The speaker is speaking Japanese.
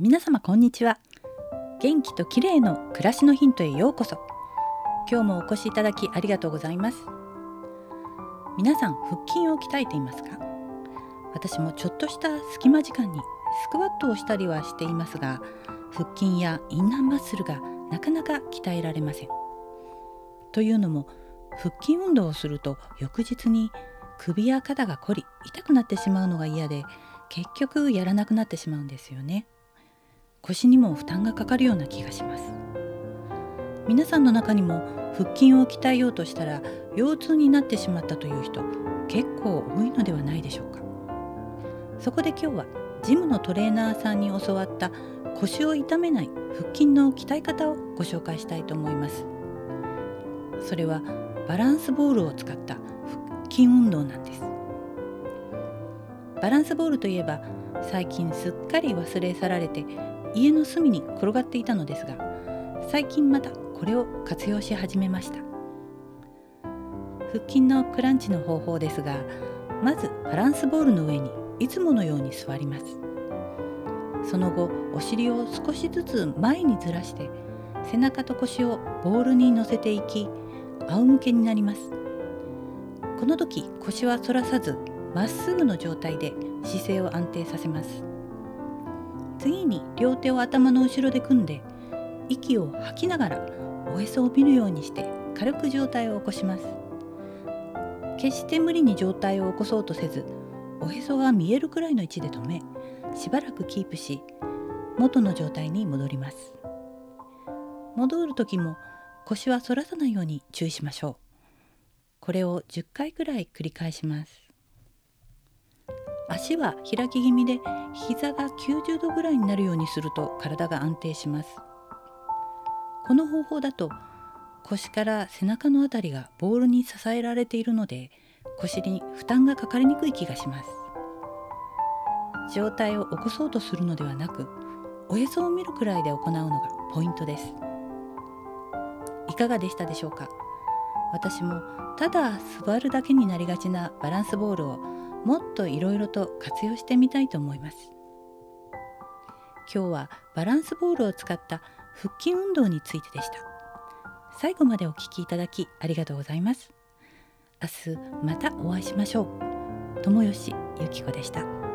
皆様こんにちは。元気と綺麗の暮らしのヒントへようこそ。今日もお越しいただきありがとうございます。皆さん腹筋を鍛えていますか？私もちょっとした隙間時間にスクワットをしたりはしていますが腹筋やインナーマッスルがなかなか鍛えられません。というのも腹筋運動をすると翌日に首や肩が凝り痛くなってしまうのが嫌で結局やらなくなってしまうんですよね。腰にも負担がかかるような気がします。皆さんの中にも腹筋を鍛えようとしたら腰痛になってしまったという人結構多いのではないでしょうか。そこで今日はジムのトレーナーさんに教わった腰を痛めない腹筋の鍛え方をご紹介したいと思います。それはバランスボールを使った腹筋運動なんです。バランスボールといえば最近すっかり忘れ去られて家の隅に転がっていたのですが最近またこれを活用し始めました。腹筋のクランチの方法ですがまずバランスボールの上にいつものように座ります。その後お尻を少しずつ前にずらして背中と腰をボールに乗せていき仰向けになります。この時腰は反らさずまっすぐの状態で姿勢を安定させます。次に両手を頭の後ろで組んで息を吐きながらおへそを見るようにして軽く上体を起こします。決して無理に上体を起こそうとせずおへそが見えるくらいの位置で止めしばらくキープし元の状態に戻ります。戻る時も腰は反らさないように注意しましょう。これを10回くらい繰り返します。足は開き気味で膝が90度ぐらいになるようにすると体が安定します。この方法だと腰から背中のあたりがボールに支えられているので腰に負担がかかりにくい気がします。上体を起こそうとするのではなくおへそを見るくらいで行うのがポイントです。いかがでしたでしょうか？私もただ座るだけになりがちなバランスボールをもっといろいろと活用してみたいと思います。今日はバランスボールを使った腹筋運動についてでした。最後までお聞きいただきありがとうございます。明日またお会いしましょう。友吉ゆき子でした。